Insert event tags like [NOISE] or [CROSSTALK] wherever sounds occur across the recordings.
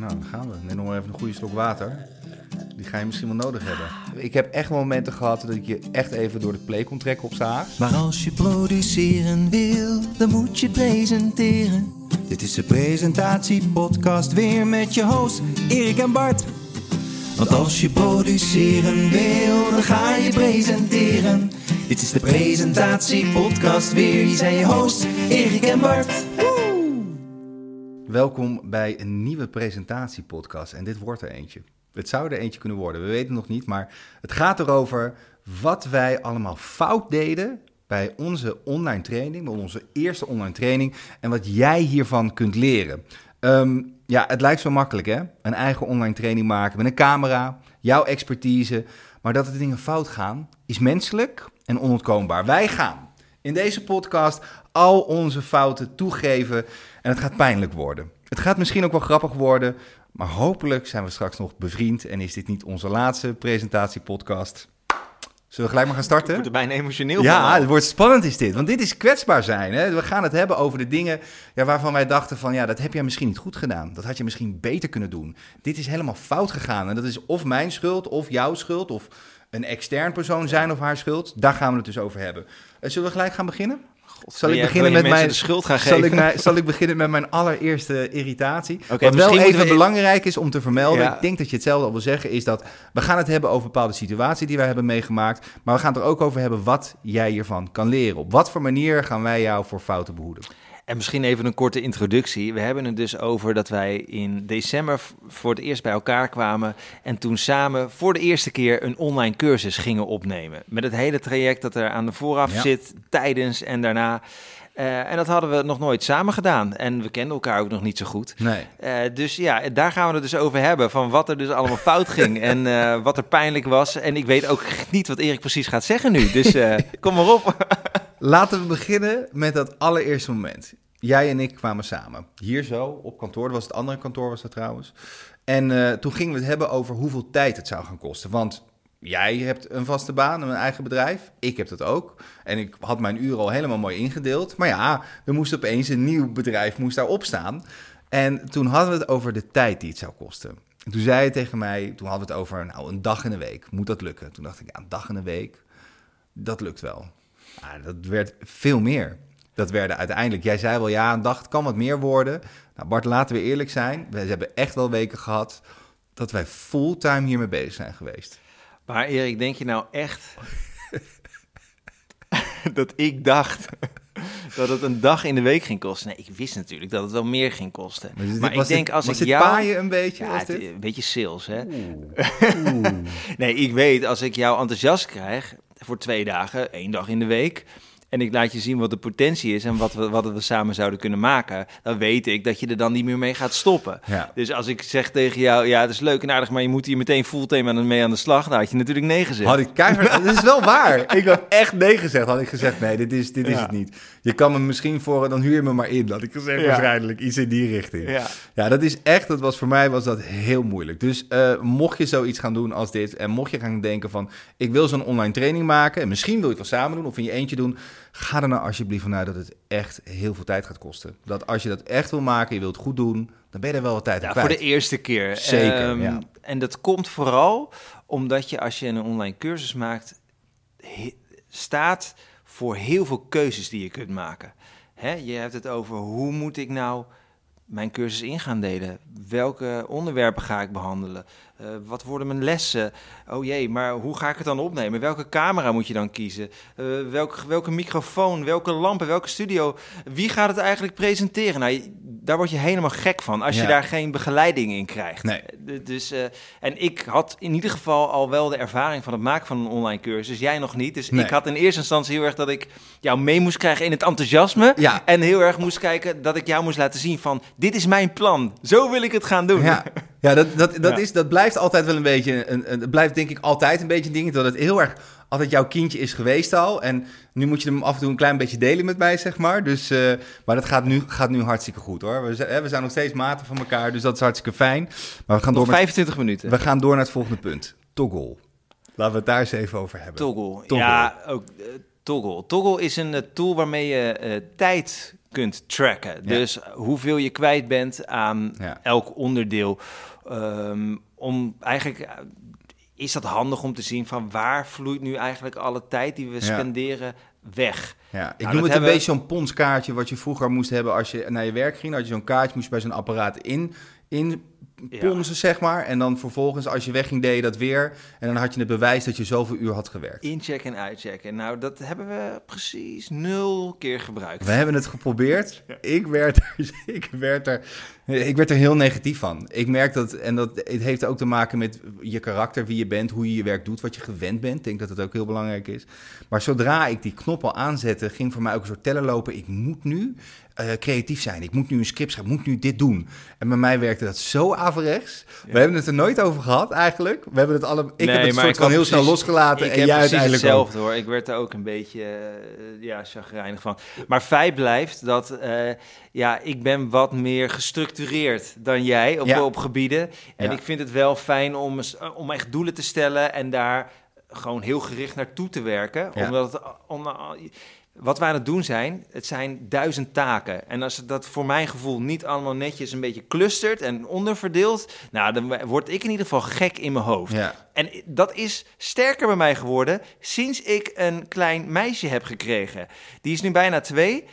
Nou, dan gaan we. Neem nog maar even een goede slok water. Die ga je misschien wel nodig hebben. Ik heb echt momenten gehad dat ik je echt even door de play kon trekken op zaag. Maar als je produceren wil, dan moet je presenteren. Dit is de presentatiepodcast weer met je host Erik en Bart. Want als je produceren wil, dan ga je presenteren. Dit is de presentatiepodcast weer. Hier zijn je hosts Erik en Bart. Welkom bij een nieuwe presentatiepodcast. En dit wordt er eentje. Het zou er eentje kunnen worden, we weten het nog niet. Maar het gaat erover wat wij allemaal fout deden bij onze online training, bij onze eerste online training. En wat jij hiervan kunt leren. Ehm, ja, het lijkt zo makkelijk hè. Een eigen online training maken met een camera, jouw expertise. Maar dat de dingen fout gaan, is menselijk en onontkoombaar. Wij gaan in deze podcast al onze fouten toegeven en het gaat pijnlijk worden. Het gaat misschien ook wel grappig worden, maar hopelijk zijn we straks nog bevriend en is dit niet onze laatste presentatiepodcast. Zullen we gelijk maar gaan starten? Ik word er bijna emotioneel Ja, van. het wordt spannend is dit. Want dit is kwetsbaar zijn. Hè? We gaan het hebben over de dingen ja, waarvan wij dachten van... ja, dat heb jij misschien niet goed gedaan. Dat had je misschien beter kunnen doen. Dit is helemaal fout gegaan. En dat is of mijn schuld, of jouw schuld... of een extern persoon zijn of haar schuld. Daar gaan we het dus over hebben. Eh, zullen we gelijk gaan beginnen? Zal ik beginnen met mijn... de schuld gaan Zal ik, geven? zal ik beginnen met mijn allereerste irritatie? Wat wel even we- belangrijk is om te vermelden, Ja. ik denk dat je hetzelfde al wil zeggen, is dat we gaan het hebben over bepaalde situaties die wij hebben meegemaakt, maar we gaan het er ook over hebben wat jij hiervan kan leren. Op wat voor manier gaan wij jou voor fouten behoeden? En misschien even een korte introductie. We hebben het dus over dat wij in december voor het eerst bij elkaar kwamen en toen samen voor de eerste keer een online cursus gingen opnemen. Met het hele traject dat er aan de vooraf Ja. zit, tijdens en daarna. Eh, en dat hadden we nog nooit samen gedaan. En we kenden elkaar ook nog niet zo goed. Nee. Eh, dus ja, daar gaan we het dus over hebben. Van wat er dus allemaal fout [LAUGHS] ging en eh, wat er pijnlijk was. En ik weet ook niet wat Erik precies gaat zeggen nu. Dus [LAUGHS] kom maar op. Laten we beginnen met dat allereerste moment. Jij en ik kwamen samen. Hier zo, op kantoor. Dat was het andere kantoor, was dat trouwens. En eh, toen gingen we het hebben over hoeveel tijd het zou gaan kosten. Want jij hebt een vaste baan, een eigen bedrijf. Ik heb dat ook. En ik had mijn uren al helemaal mooi ingedeeld. Maar ja, er moest opeens een nieuw bedrijf moest daar opstaan. En toen hadden we het over de tijd die het zou kosten. En toen zei je tegen mij, toen hadden we het over nou, een dag in de week. Moet dat lukken? Toen dacht ik, ja, een dag in de week, dat lukt wel. Ah, dat werd veel meer. Dat werden uiteindelijk, jij zei wel ja, een dag het kan wat meer worden. Nou Bart, laten we eerlijk zijn. We hebben echt wel weken gehad dat wij fulltime hiermee bezig zijn geweest. Maar Erik, denk je nou echt [LAUGHS] dat ik dacht dat het een dag in de week ging kosten? Nee, ik wist natuurlijk dat het wel meer ging kosten. Maar, dit- Maar ik denk dit- als ik jou... paaien een beetje? Ja, het- een beetje sales, hè? Oeh. [LAUGHS] Oeh. Nee, ik weet als ik jou enthousiast krijg voor twee dagen, één dag in de week. En ik laat je zien wat de potentie is en wat we, wat we samen zouden kunnen maken. Dan weet ik dat je er dan niet meer mee gaat stoppen. Ja. Dus als ik zeg tegen jou, ja, het is leuk en aardig, maar je moet hier meteen fulltime aan mee aan de slag. Dan had je natuurlijk nee gezegd. Had ik keihard... [LAUGHS] Dat is wel waar. Ik had echt nee gezegd. Had ik gezegd, nee, dit is, dit is Ja. het niet. Je kan me misschien voor... Dan huur je me maar in. Had ik gezegd Ja. waarschijnlijk. Iets in die richting. Ja. Ja, dat is echt, dat was voor mij was dat heel moeilijk. Dus eh, mocht je zoiets gaan doen als dit en mocht je gaan denken van, ik wil zo'n online training maken en misschien wil je het wel samen doen of in je eentje doen, ga er nou alsjeblieft vanuit dat het echt heel veel tijd gaat kosten. Dat als je dat echt wil maken, je wilt het goed doen, dan ben je er wel wat tijd aan Ja, voor de eerste keer. Zeker, Ehm, ja. En dat komt vooral omdat je als je een online cursus maakt, he- staat voor heel veel keuzes die je kunt maken. Hè, je hebt het over hoe moet ik nou mijn cursus in gaan delen? Welke onderwerpen ga ik behandelen? Eh, wat worden mijn lessen? Oh jee, maar hoe ga ik het dan opnemen? Welke camera moet je dan kiezen? Eh, welke, welke microfoon? Welke lampen? Welke studio? Wie gaat het eigenlijk presenteren? Nou, daar word je helemaal gek van als Ja. je daar geen begeleiding in krijgt. Nee. D- Dus, eh, en ik had in ieder geval al wel de ervaring van het maken van een online cursus. Jij nog niet. Dus Nee. ik had in eerste instantie heel erg dat ik jou mee moest krijgen in het enthousiasme. Ja. En heel erg moest kijken dat ik jou moest laten zien van... dit is mijn plan. Zo wil ik het gaan doen. Ja, [LAUGHS] ja dat, dat, dat, Ja. Is, dat blijft altijd wel een beetje, een, een, het blijft denk ik altijd een beetje een ding, dat het heel erg altijd jouw kindje is geweest al. En nu moet je hem af en toe een klein beetje delen met mij, zeg maar. Dus, eh, maar dat gaat nu, gaat nu hartstikke goed hoor. We zijn, we zijn nog steeds maten van elkaar, dus dat is hartstikke fijn. Maar we gaan, door met, 25 minuten. we gaan door naar het volgende punt. Toggle. Laten we het daar eens even over hebben. Toggle. Toggle. Ja, ook eh, Toggle. Toggle is een eh, tool waarmee je tijd kunt tracken. Ja. Dus hoeveel je kwijt bent aan Ja. elk onderdeel. Ehm, om eigenlijk eh, is dat handig om te zien van waar vloeit nu eigenlijk alle tijd die we Ja. spenderen weg. Ja, ik dat noem het een beetje zo'n ponskaartje wat je vroeger moest hebben als je naar je werk ging. Had je zo'n kaartje, moest bij zo'n apparaat in, in ponsen, zeg maar. En dan vervolgens, als je wegging, deed je dat weer. En dan had je het bewijs dat je zoveel uur had gewerkt. Inchecken en uitchecken. Nou, dat hebben we precies nul keer gebruikt. We hebben het geprobeerd. Ik werd, er, [LAUGHS] ik, werd er, ik werd er heel negatief van. Ik merk dat, en dat het heeft ook te maken met je karakter, wie je bent, hoe je je werk doet, wat je gewend bent. Ik denk dat het ook heel belangrijk is. Maar zodra ik die knop al aanzette, ging voor mij ook een soort tellen lopen. Ik moet nu eh, creatief zijn. Ik moet nu een script schrijven. Ik moet nu dit doen. En bij mij werkte dat zo averechts. We hebben het er nooit over gehad eigenlijk. We hebben het alle, ik Nee, heb het soort ik van heel snel losgelaten. Ik en heb jij uiteindelijk ook. hetzelfde hoor. Ik werd er ook een beetje eh, ja, chagrijnig van. Maar feit blijft dat eh, ja, ik ben wat meer gestructureerd dan jij op, Ja. op gebieden. En Ja. ik vind het wel fijn om, om echt doelen te stellen en daar gewoon heel gericht naartoe te werken. Omdat het, om, wat we aan het doen zijn, het zijn duizend taken. En als dat voor mijn gevoel niet allemaal netjes een beetje clustert en onderverdeeld, nou, dan word ik in ieder geval gek in mijn hoofd. Ja. En dat is sterker bij mij geworden sinds ik een klein meisje heb gekregen. Die is nu bijna twee.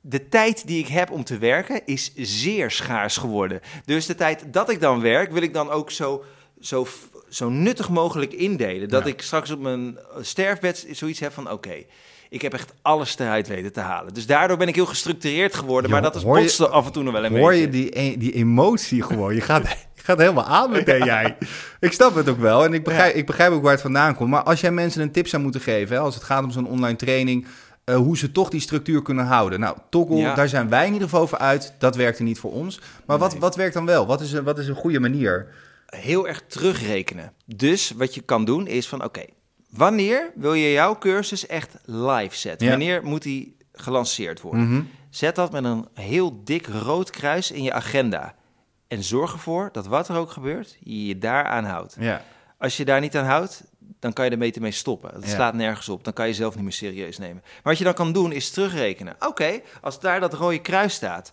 De tijd die ik heb om te werken is zeer schaars geworden. Dus de tijd dat ik dan werk, wil ik dan ook zo, zo, zo nuttig mogelijk indelen. Dat Ja. ik straks op mijn sterfbed zoiets heb van: oké, ik heb echt alles eruit weten te halen. Dus daardoor ben ik heel gestructureerd geworden. Maar dat is hoor botste af en toe nog wel een Hoor beetje. je die, e- die emotie gewoon? Je gaat, je gaat helemaal aan meteen [LAUGHS] jij. Ik snap het ook wel en ik begrijp, ik begrijp ook waar het vandaan komt. Maar als jij mensen een tip zou moeten geven, hè, als het gaat om zo'n online training, eh, hoe ze toch die structuur kunnen houden. Nou, Toggle, Ja. daar zijn wij in ieder geval voor uit. Dat werkte niet voor ons. Maar wat, Nee. wat werkt dan wel? Wat is, een, wat is een goede manier? heel erg terugrekenen. Dus wat je kan doen is van oké, wanneer wil je jouw cursus echt live zetten? Ja. Wanneer moet die gelanceerd worden? Mhm. Zet dat met een heel dik rood kruis in je agenda. En zorg ervoor dat wat er ook gebeurt, je je daaraan houdt. Ja. Als je daar niet aan houdt, dan kan je er beter mee stoppen. Dat Ja. slaat nergens op. Dan kan je jezelf niet meer serieus nemen. Maar wat je dan kan doen, is terugrekenen. Oké, als daar dat rode kruis staat,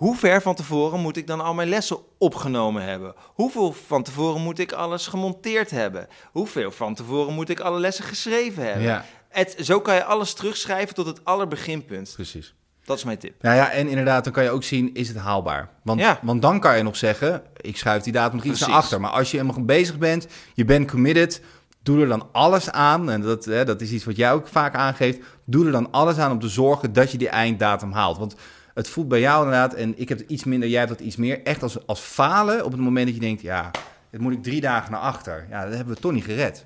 hoe ver van tevoren moet ik dan al mijn lessen opgenomen hebben? Hoeveel van tevoren moet ik alles gemonteerd hebben? Hoeveel van tevoren moet ik alle lessen geschreven hebben? Ja, Het, zo kan je alles terugschrijven tot het allerbeginpunt. precies. Dat is mijn tip. Nou ja, en inderdaad, dan kan je ook zien, is het haalbaar? Want, Ja. want dan kan je nog zeggen, ik schuif die datum nog iets naar achter. Maar als je helemaal bezig bent, je bent committed, doe er dan alles aan. En dat, hè, dat is iets wat jij ook vaak aangeeft. Doe er dan alles aan om te zorgen dat je die einddatum haalt. Want het voelt bij jou inderdaad, en ik heb het iets minder, jij hebt dat iets meer, echt als, als falen op het moment dat je denkt, ja, dit moet ik drie dagen naar achter. Ja, dat hebben we toch niet gered.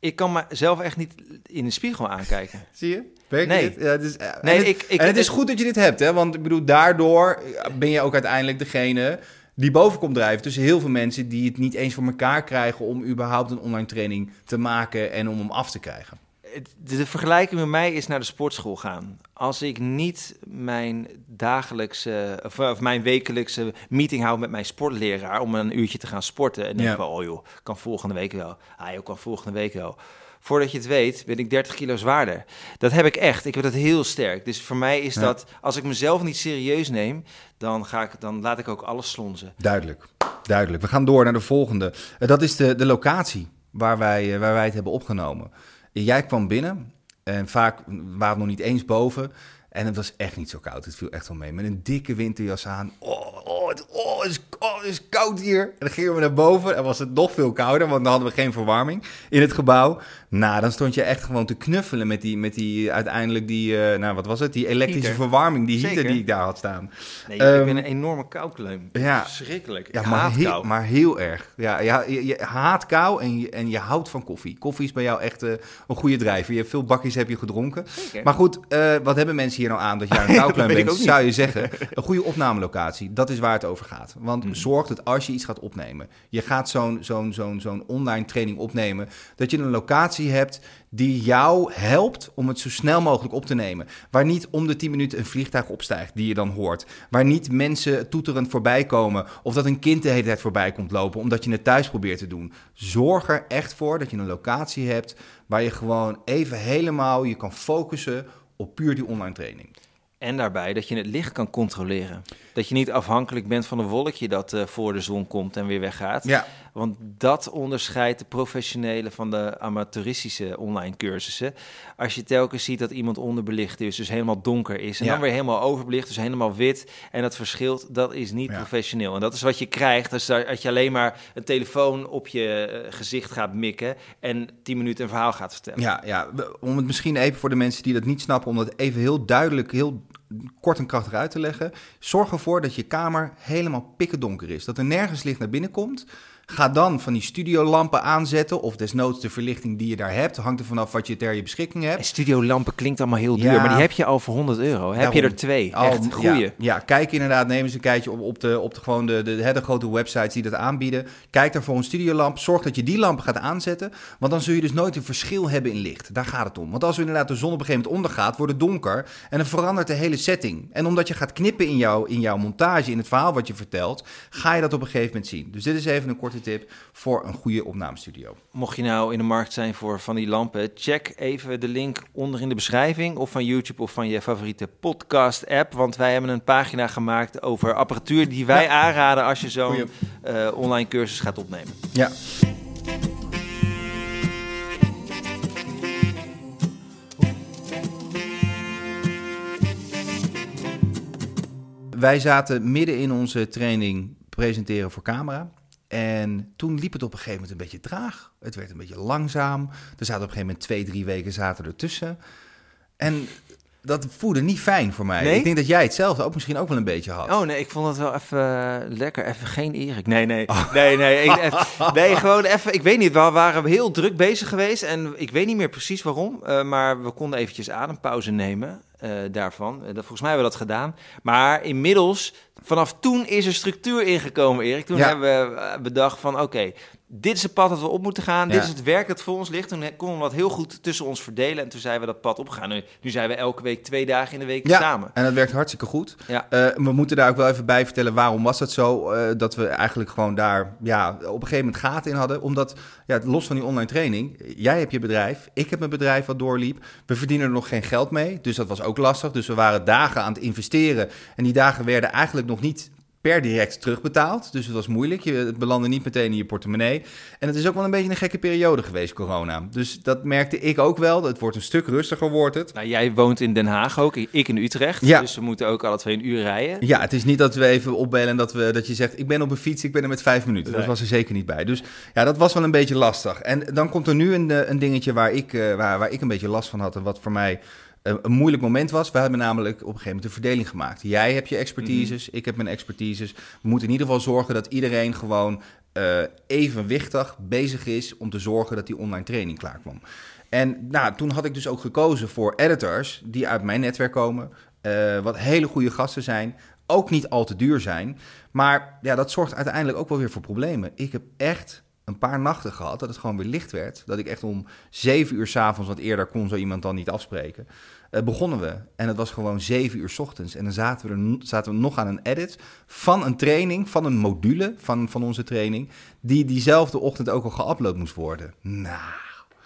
Ik kan mezelf echt niet in de spiegel aankijken. [LAUGHS] Zie je? Werkt Nee. dit? Ja, het is, eh, Nee, en het, ik- ik- en het is goed dat je dit hebt, hè? Want ik bedoel, daardoor ben je ook uiteindelijk degene die boven komt drijven. Tussen heel veel mensen die het niet eens voor elkaar krijgen om überhaupt een online training te maken en om hem af te krijgen. De, vergelijking met mij is naar de sportschool gaan. Als ik niet mijn dagelijkse of, of mijn wekelijkse meeting hou met mijn sportleraar om een uurtje te gaan sporten en denk Ja. van oh joh, kan volgende week wel. Ah joh, kan volgende week wel. Voordat je het weet, ben ik 30 kilo zwaarder. Dat heb ik echt. Ik heb dat heel sterk. Dus voor mij is Ja. dat, als ik mezelf niet serieus neem, dan, ga ik, dan laat ik ook alles slonzen. Duidelijk, duidelijk. We gaan door naar de volgende. Eh, dat is de, de locatie waar wij, eh, waar wij het hebben opgenomen. Jij kwam binnen en vaak waren we nog niet eens boven. En het was echt niet zo koud. Het viel echt wel mee. Met een dikke winterjas aan. Oh, het, oh, het, is, oh, het is koud hier. En dan gingen we naar boven. En was het nog veel kouder, want dan hadden we geen verwarming in het gebouw. Nou, dan stond je echt gewoon te knuffelen met die, met die uiteindelijk die, eh, nou wat was het? Die elektrische Heater. verwarming, die heater Zeker. die ik daar had staan. Nee, Ehm, ik ben een enorme koukleum. ja. Verschrikkelijk. Ja, maar haat heel, maar heel erg. Ja, ja, je, je haat kou en je, en je houdt van koffie. Koffie is bij jou echt eh, een goede drijver. Je hebt veel bakjes heb je gedronken. Zeker. Maar goed, eh, wat hebben mensen hier nou aan dat jij een [LAUGHS] koukleum bent? Zou je zeggen, een goede opnamelocatie, dat is waar het over gaat. Want Mhm. zorg dat als je iets gaat opnemen, je gaat zo'n zo'n zo'n zo'n online training opnemen, dat je een locatie hebt die jou helpt om het zo snel mogelijk op te nemen. Waar niet om de 10 minuten een vliegtuig opstijgt die je dan hoort. Waar niet mensen toeterend voorbij komen of dat een kind de hele tijd voorbij komt lopen omdat je het thuis probeert te doen. Zorg er echt voor dat je een locatie hebt waar je gewoon even helemaal je kan focussen op puur die online training. En daarbij dat je het licht kan controleren. Dat je niet afhankelijk bent van een wolkje dat eh, voor de zon komt en weer weggaat. Ja, Want dat onderscheidt de professionele van de amateuristische online cursussen. Als je telkens ziet dat iemand onderbelicht is, dus helemaal donker is, en Ja. dan weer helemaal overbelicht, dus helemaal wit, en dat verschilt, dat is niet Ja. professioneel. En dat is wat je krijgt als, je alleen maar een telefoon op je eh, gezicht gaat mikken en 10 minuten een verhaal gaat vertellen. ja, ja, om het misschien even voor de mensen die dat niet snappen, om dat even heel duidelijk, heel kort en krachtig uit te leggen. Zorg ervoor dat je kamer helemaal pikkendonker is. Dat er nergens licht naar binnen komt. Ga dan van die studiolampen aanzetten, of desnoods de verlichting die je daar hebt. Hangt er vanaf wat je ter je beschikking hebt. En studiolampen klinkt allemaal heel duur, Ja. maar die heb je al voor 100 euro. Heb je er twee, Al- echt goeie. Ja, ja, kijk inderdaad, neem eens een kijkje op, op, de, op de, gewoon de, de, grote websites die dat aanbieden. Kijk daar voor een studiolamp. Zorg dat je die lampen gaat aanzetten. Want dan zul je dus nooit een verschil hebben in licht. Daar gaat het om. Want als inderdaad de zon op een gegeven moment ondergaat, wordt het donker. En dan verandert de hele setting. En omdat je gaat knippen in, jouw in jouw montage, in het verhaal wat je vertelt, ga je dat op een gegeven moment zien. Dus dit is even een korte tip voor een goede opnamestudio. Mocht je nou in de markt zijn voor van die lampen, check even de link onder in de beschrijving of van YouTube of van je favoriete podcast app. Want wij hebben een pagina gemaakt over apparatuur die wij aanraden als je zo'n eh, online cursus gaat opnemen. Ja. Wij zaten midden in onze training presenteren voor camera. En toen liep het op een gegeven moment een beetje traag. Het werd een beetje langzaam. Er zaten op een gegeven moment twee, drie weken zaten ertussen. En dat voelde niet fijn voor mij. Nee? Ik denk dat jij hetzelfde ook misschien ook wel een beetje had. Oh nee, ik vond het wel even eh, lekker. Even geen Erik. Nee, nee. Nee, nee. Ik, [LAUGHS] eh, nee, gewoon even. Ik weet niet, we waren heel druk bezig geweest. En ik weet niet meer precies waarom. eh, maar we konden eventjes adempauze nemen eh, daarvan. Eh, dat, volgens mij hebben we dat gedaan. Maar inmiddels, vanaf toen is er structuur ingekomen, Erik. Toen Ja. hebben we eh, bedacht van, oké, dit is het pad dat we op moeten gaan. Ja. Dit is het werk dat voor ons ligt. Toen konden we dat heel goed tussen ons verdelen. En toen zijn we dat pad opgegaan. Nu, nu zijn we elke week twee dagen in de week Ja, samen. en dat werkt hartstikke goed. Ja. Eh, we moeten daar ook wel even bij vertellen waarom was dat zo. eh, dat we eigenlijk gewoon daar ja, op een gegeven moment gaten in hadden. Omdat, ja, los van die online training, jij hebt je bedrijf, ik heb mijn bedrijf wat doorliep. We verdienen er nog geen geld mee, dus dat was ook lastig. Dus we waren dagen aan het investeren. En die dagen werden eigenlijk nog niet per direct terugbetaald. Dus het was moeilijk. Je, het belandde niet meteen in je portemonnee. En het is ook wel een beetje een gekke periode geweest, corona. Dus dat merkte ik ook wel. Het wordt een stuk rustiger, wordt het. Nou, jij woont in Den Haag ook, ik in Utrecht. Ja. Dus we moeten ook alle twee een uur rijden. Ja, het is niet dat we even opbellen en dat, we, dat je zegt... ik ben op een fiets, ik ben er met vijf minuten. Dat was er zeker niet bij. Dus ja, dat was wel een beetje lastig. En dan komt er nu een, eh, een dingetje waar ik, eh, waar, waar ik een beetje last van had... en wat voor mij een moeilijk moment was. We hebben namelijk op een gegeven moment een verdeling gemaakt. Jij hebt je expertises, ik heb mijn expertises. We moeten in ieder geval zorgen dat iedereen gewoon eh, evenwichtig bezig is... om te zorgen dat die online training klaar kwam. En nou, toen had ik dus ook gekozen voor editors die uit mijn netwerk komen. eh, wat hele goede gasten zijn. Ook niet al te duur zijn. Maar ja, dat zorgt uiteindelijk ook wel weer voor problemen. Ik heb echt een paar nachten gehad dat het gewoon weer licht werd. Dat ik echt om zeven uur s'avonds, want eerder kon zo iemand dan niet afspreken. eh, begonnen we. En het was gewoon zeven uur 's ochtends. En dan zaten we, er, zaten we nog aan een edit van een training, van een module van, van onze training. Die diezelfde ochtend ook al geüpload moest worden. Nou.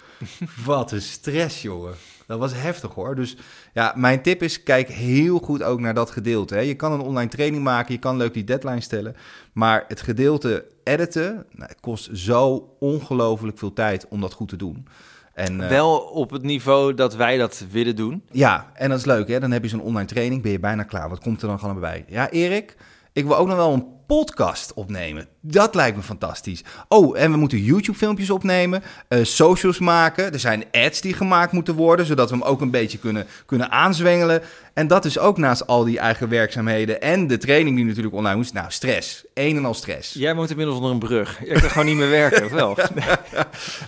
[LAUGHS] Wat een stress, jongen. Dat was heftig hoor. Dus ja, mijn tip is: kijk heel goed ook naar dat gedeelte. Hè. Je kan een online training maken, je kan leuk die deadline stellen. Maar het gedeelte editen nou, het kost zo ongelooflijk veel tijd om dat goed te doen. En, eh, Wel op het niveau dat wij dat willen doen. ja, en dat is leuk, hè? Dan heb je zo'n online training, ben je bijna klaar. Wat komt er dan gewoon bij? Ja, Erik, ik wil ook nog wel een podcast opnemen. Dat lijkt me fantastisch. Oh, en we moeten YouTube-filmpjes opnemen, eh, socials maken. Er zijn ads die gemaakt moeten worden, zodat we hem ook een beetje kunnen, kunnen aanzwengelen. En dat is ook naast al die eigen werkzaamheden en de training die natuurlijk online moest. Nou, stress. Een en al stress. Jij woont inmiddels onder een brug. Je kan gewoon niet meer werken, of wel? [LAUGHS]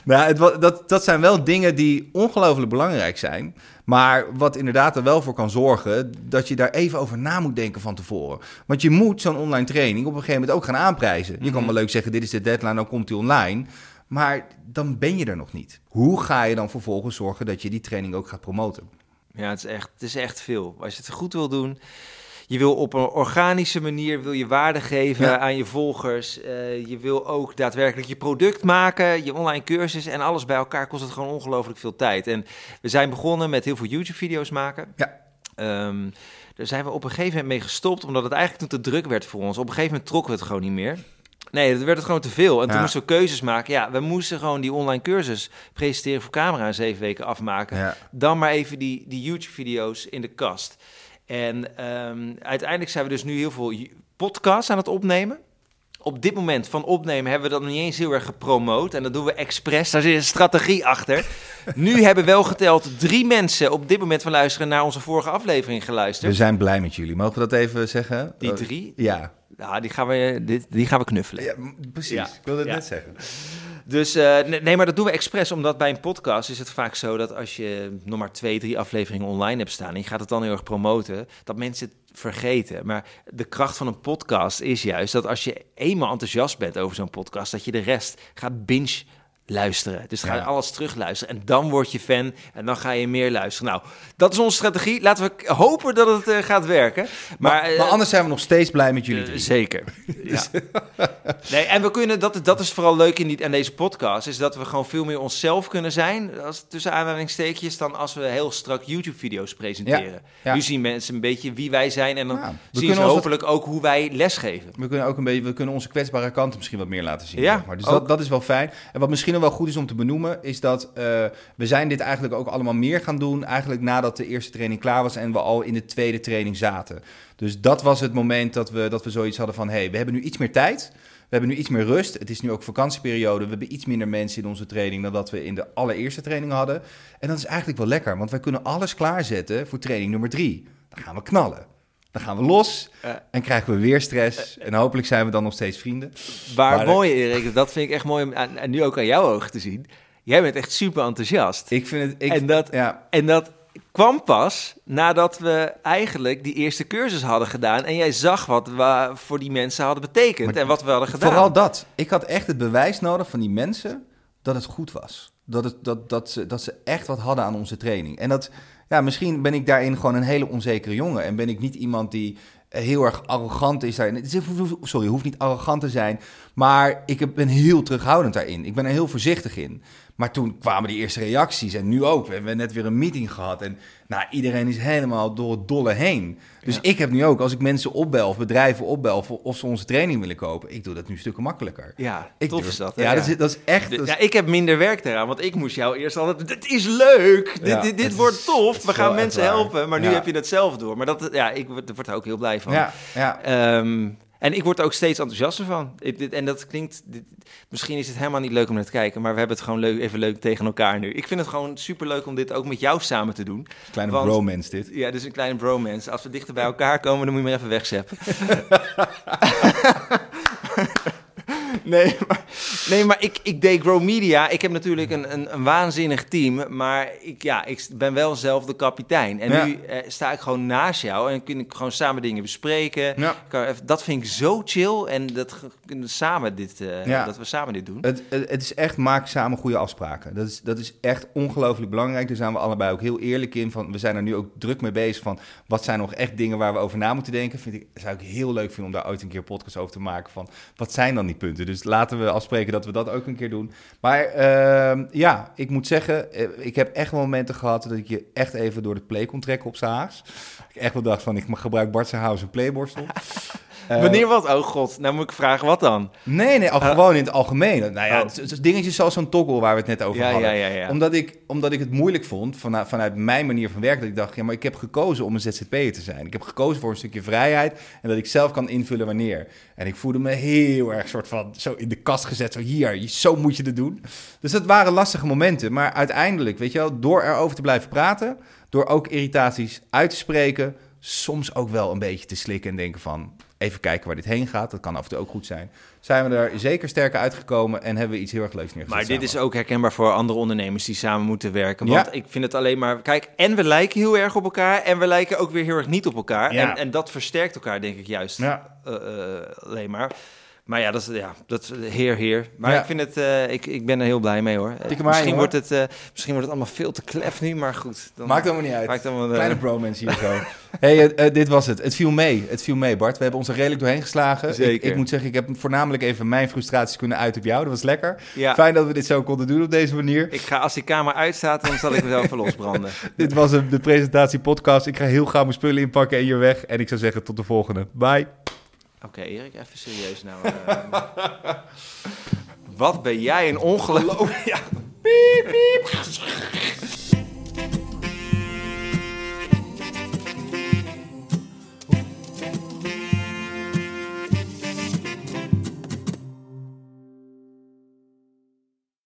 Nou, het, dat, dat zijn wel dingen die ongelooflijk belangrijk zijn. Maar wat inderdaad er wel voor kan zorgen dat je daar even over na moet denken van tevoren. Want je moet zo'n online training op een gegeven moment ook gaan aanprijzen. Je kan wel leuk zeggen, dit is de deadline, dan komt die online. Maar dan ben je er nog niet. Hoe ga je dan vervolgens zorgen dat je die training ook gaat promoten? Ja, het is, echt, het is echt veel. Als je het goed wil doen, je wil op een organische manier wil je waarde geven Ja. aan je volgers. Eh, je wil ook daadwerkelijk je product maken, je online cursus en alles bij elkaar kost het gewoon ongelooflijk veel tijd. En we zijn begonnen met heel veel YouTube-video's maken. Ja. Ehm, Daar zijn we op een gegeven moment mee gestopt, omdat het eigenlijk toen te druk werd voor ons. Op een gegeven moment trokken we het gewoon niet meer. Nee, dat werd het gewoon te veel. En toen moesten we keuzes maken. Ja, we moesten gewoon die online cursus presenteren voor camera in zeven weken afmaken. Ja. Dan maar even die, die YouTube-video's in de kast. En ehm, uiteindelijk zijn we dus nu heel veel podcasts aan het opnemen. Op dit moment van opnemen hebben we dat nog niet eens heel erg gepromoot. En dat doen we expres. Daar zit een strategie achter. [LAUGHS] nu hebben wel geteld drie mensen op dit moment van luisteren naar onze vorige aflevering geluisterd. We zijn blij met jullie. Mogen we dat even zeggen? Die Oh, drie? Ja. Nou, die gaan we, dit, die gaan we knuffelen. ja precies. Ja. Ik wilde het Ja. net zeggen. Dus eh, nee, maar dat doen we expres, omdat bij een podcast is het vaak zo dat als je nog maar twee, drie afleveringen online hebt staan en je gaat het dan heel erg promoten, dat mensen het vergeten. Maar de kracht van een podcast is juist dat als je eenmaal enthousiast bent over zo'n podcast, dat je de rest gaat binge luisteren. Dus ga je Ja. alles terugluisteren en dan word je fan en dan ga je meer luisteren. Nou, dat is onze strategie. Laten we hopen dat het eh, gaat werken. Maar, Maar, eh, anders zijn we nog steeds blij met jullie eh, zeker. [LAUGHS] Ja. nee, en we kunnen, dat, dat is vooral leuk in, die, in deze podcast, is dat we gewoon veel meer onszelf kunnen zijn, als, tussen aanhalingstekens, dan als we heel strak YouTube-video's presenteren. ja. Nu zien mensen een beetje wie wij zijn en dan zien ze hopelijk ook hoe wij lesgeven. We kunnen ook een beetje, we kunnen onze kwetsbare kanten misschien wat meer laten zien. Ja, maar. Dus ook. dat, dat is wel fijn. En wat misschien wel goed is om te benoemen, is dat eh, we zijn dit eigenlijk ook allemaal meer gaan doen, eigenlijk nadat de eerste training klaar was en we al in de tweede training zaten. Dus dat was het moment dat we, dat we zoiets hadden van, hey, we hebben nu iets meer tijd. We hebben nu iets meer rust. Het is nu ook vakantieperiode. We hebben iets minder mensen in onze training dan dat we in de allereerste training hadden. En dat is eigenlijk wel lekker, want wij kunnen alles klaarzetten voor training nummer drie. Dan gaan we knallen. Dan gaan we los en krijgen we weer stress. En hopelijk zijn we dan nog steeds vrienden. Waar Maar- mooi, Erik, dat vind ik echt mooi om aan- en nu ook aan jouw ogen te zien. Jij bent echt super enthousiast. Ik vind het... Ik, En dat- Ja, En dat kwam pas nadat we eigenlijk die eerste cursus hadden gedaan. En jij zag wat we voor die mensen hadden betekend Maar en wat we hadden gedaan. vooral dat. Ik had echt het bewijs nodig van die mensen dat het goed was. Dat, het, dat, dat, ze, dat ze echt wat hadden aan onze training. En dat, ja, misschien ben ik daarin gewoon een hele onzekere jongen. En ben ik niet iemand die heel erg arrogant is daarin. Sorry, hoeft niet arrogant te zijn. Maar ik ben heel terughoudend daarin. Ik ben er heel voorzichtig in. Maar toen kwamen die eerste reacties. En nu ook. We hebben net weer een meeting gehad. En nou, iedereen is helemaal door het dolle heen. Dus Ja. ik heb nu ook, als ik mensen opbel of bedrijven opbel... of- of ze onze training willen kopen... ik doe dat nu stukken makkelijker. Ja, Ik tof durf- is dat. Ja, Dat, is, dat is echt... De- dat is- ja, ik heb minder werk daaraan, want ik moest jou eerst altijd... Dit is leuk, dit, Ja, dit, dit wordt is- tof, we gaan mensen helpen. Maar nu heb je het zelf door. Maar dat, ja, ik word, word er ook heel blij van. ja, ja. En ik word er ook steeds enthousiaster van. Ik- dit- en dat klinkt... dit- misschien is het helemaal niet leuk om naar te kijken... maar we hebben het gewoon leuk, even leuk tegen elkaar nu. Ik vind het gewoon superleuk om dit ook met jou samen te doen. Kleine want- bromance dit. Ja, dus een kleine bromance. Als we dichter bij elkaar komen, dan moet je maar even wegzeppen. [LAUGHS] [LAUGHS] nee, maar, [LAUGHS] nee, maar ik, ik deed Grow Media. Ik heb natuurlijk een, een, een waanzinnig team. Maar ik, ja, ik ben wel zelf de kapitein. En Ja. nu eh, sta ik gewoon naast jou. En kun ik gewoon samen dingen bespreken. Ja. Dat vind ik zo chill. En dat, samen dit, eh, Ja. dat we samen dit doen. Het, het, het is echt, maak samen goede afspraken. Dat is, dat is echt ongelooflijk belangrijk. Daar zijn we allebei ook heel eerlijk in. Van, we zijn er nu ook druk mee bezig van... wat zijn nog echt dingen waar we over na moeten denken. Vind ik, zou ik heel leuk vinden om daar ooit een keer podcast over te maken. Van, wat zijn dan die punten? Dus laten we afspreken dat we dat ook een keer doen. Maar ehm, ja, ik moet zeggen... eh, ik heb echt momenten gehad... dat ik je echt even door de play kon trekken op haars. Ik echt wel dacht van... ik gebruik Bart zijn een playborstel. Eh, Wanneer wat? Oh god, nou moet ik vragen, wat dan? Nee, nee, al Uh, gewoon in het algemeen. Nou ja, oh. het het dingetjes zoals zo'n toggle waar we het net over Ja, hadden. ja. Omdat, ik, omdat ik het moeilijk vond vanuit, vanuit mijn manier van werken. Dat ik dacht, ja, maar ik heb gekozen om een ZZP'er te zijn. Ik heb gekozen voor een stukje vrijheid en dat ik zelf kan invullen wanneer. En ik voelde me heel erg soort van zo in de kast gezet. Zo hier, zo moet je het doen. Dus dat waren lastige momenten. Maar uiteindelijk, weet je wel, door erover te blijven praten, door ook irritaties uit te spreken, soms ook wel een beetje te slikken en denken van, even kijken waar dit heen gaat. Dat kan af en toe ook goed zijn. Zijn we er zeker sterker uitgekomen en hebben we iets heel erg leuks neergezet Maar dit is ook herkenbaar voor andere ondernemers die samen moeten werken. Want Ja. ik vind het alleen maar... Kijk, en we lijken heel erg op elkaar... en we lijken ook weer heel erg niet op elkaar. Ja. En, en dat versterkt elkaar, denk ik, juist Ja. eh, eh, alleen maar. Maar ja, dat is, ja, dat is heer, heer. Maar Ja. ik, vind het, eh, ik, ik ben er heel blij mee hoor. Misschien, wordt het, eh, misschien wordt het allemaal veel te klef nu, maar goed. Dan Maakt allemaal niet uit. maakt allemaal, eh, Kleine bromance hier zo. [LAUGHS] hey, dit was het. Het viel mee. Het viel mee, Bart. We hebben ons er redelijk doorheen geslagen. Ik, Zeker. ik moet zeggen, ik heb voornamelijk even mijn frustraties kunnen uiten op jou. Dat was lekker. Ja, Fijn dat we dit zo konden doen op deze manier. ik ga als die camera uitstaat, dan zal ik mezelf losbranden. [LAUGHS] Dit was hem, de presentatie podcast. Ik ga heel gauw mijn spullen inpakken en hier weg. En ik zou zeggen tot de volgende. Bye. Oké, Erik, even serieus nou. eh. [LAUGHS] wat ben jij een ongeloof. Ja. Piep, piep.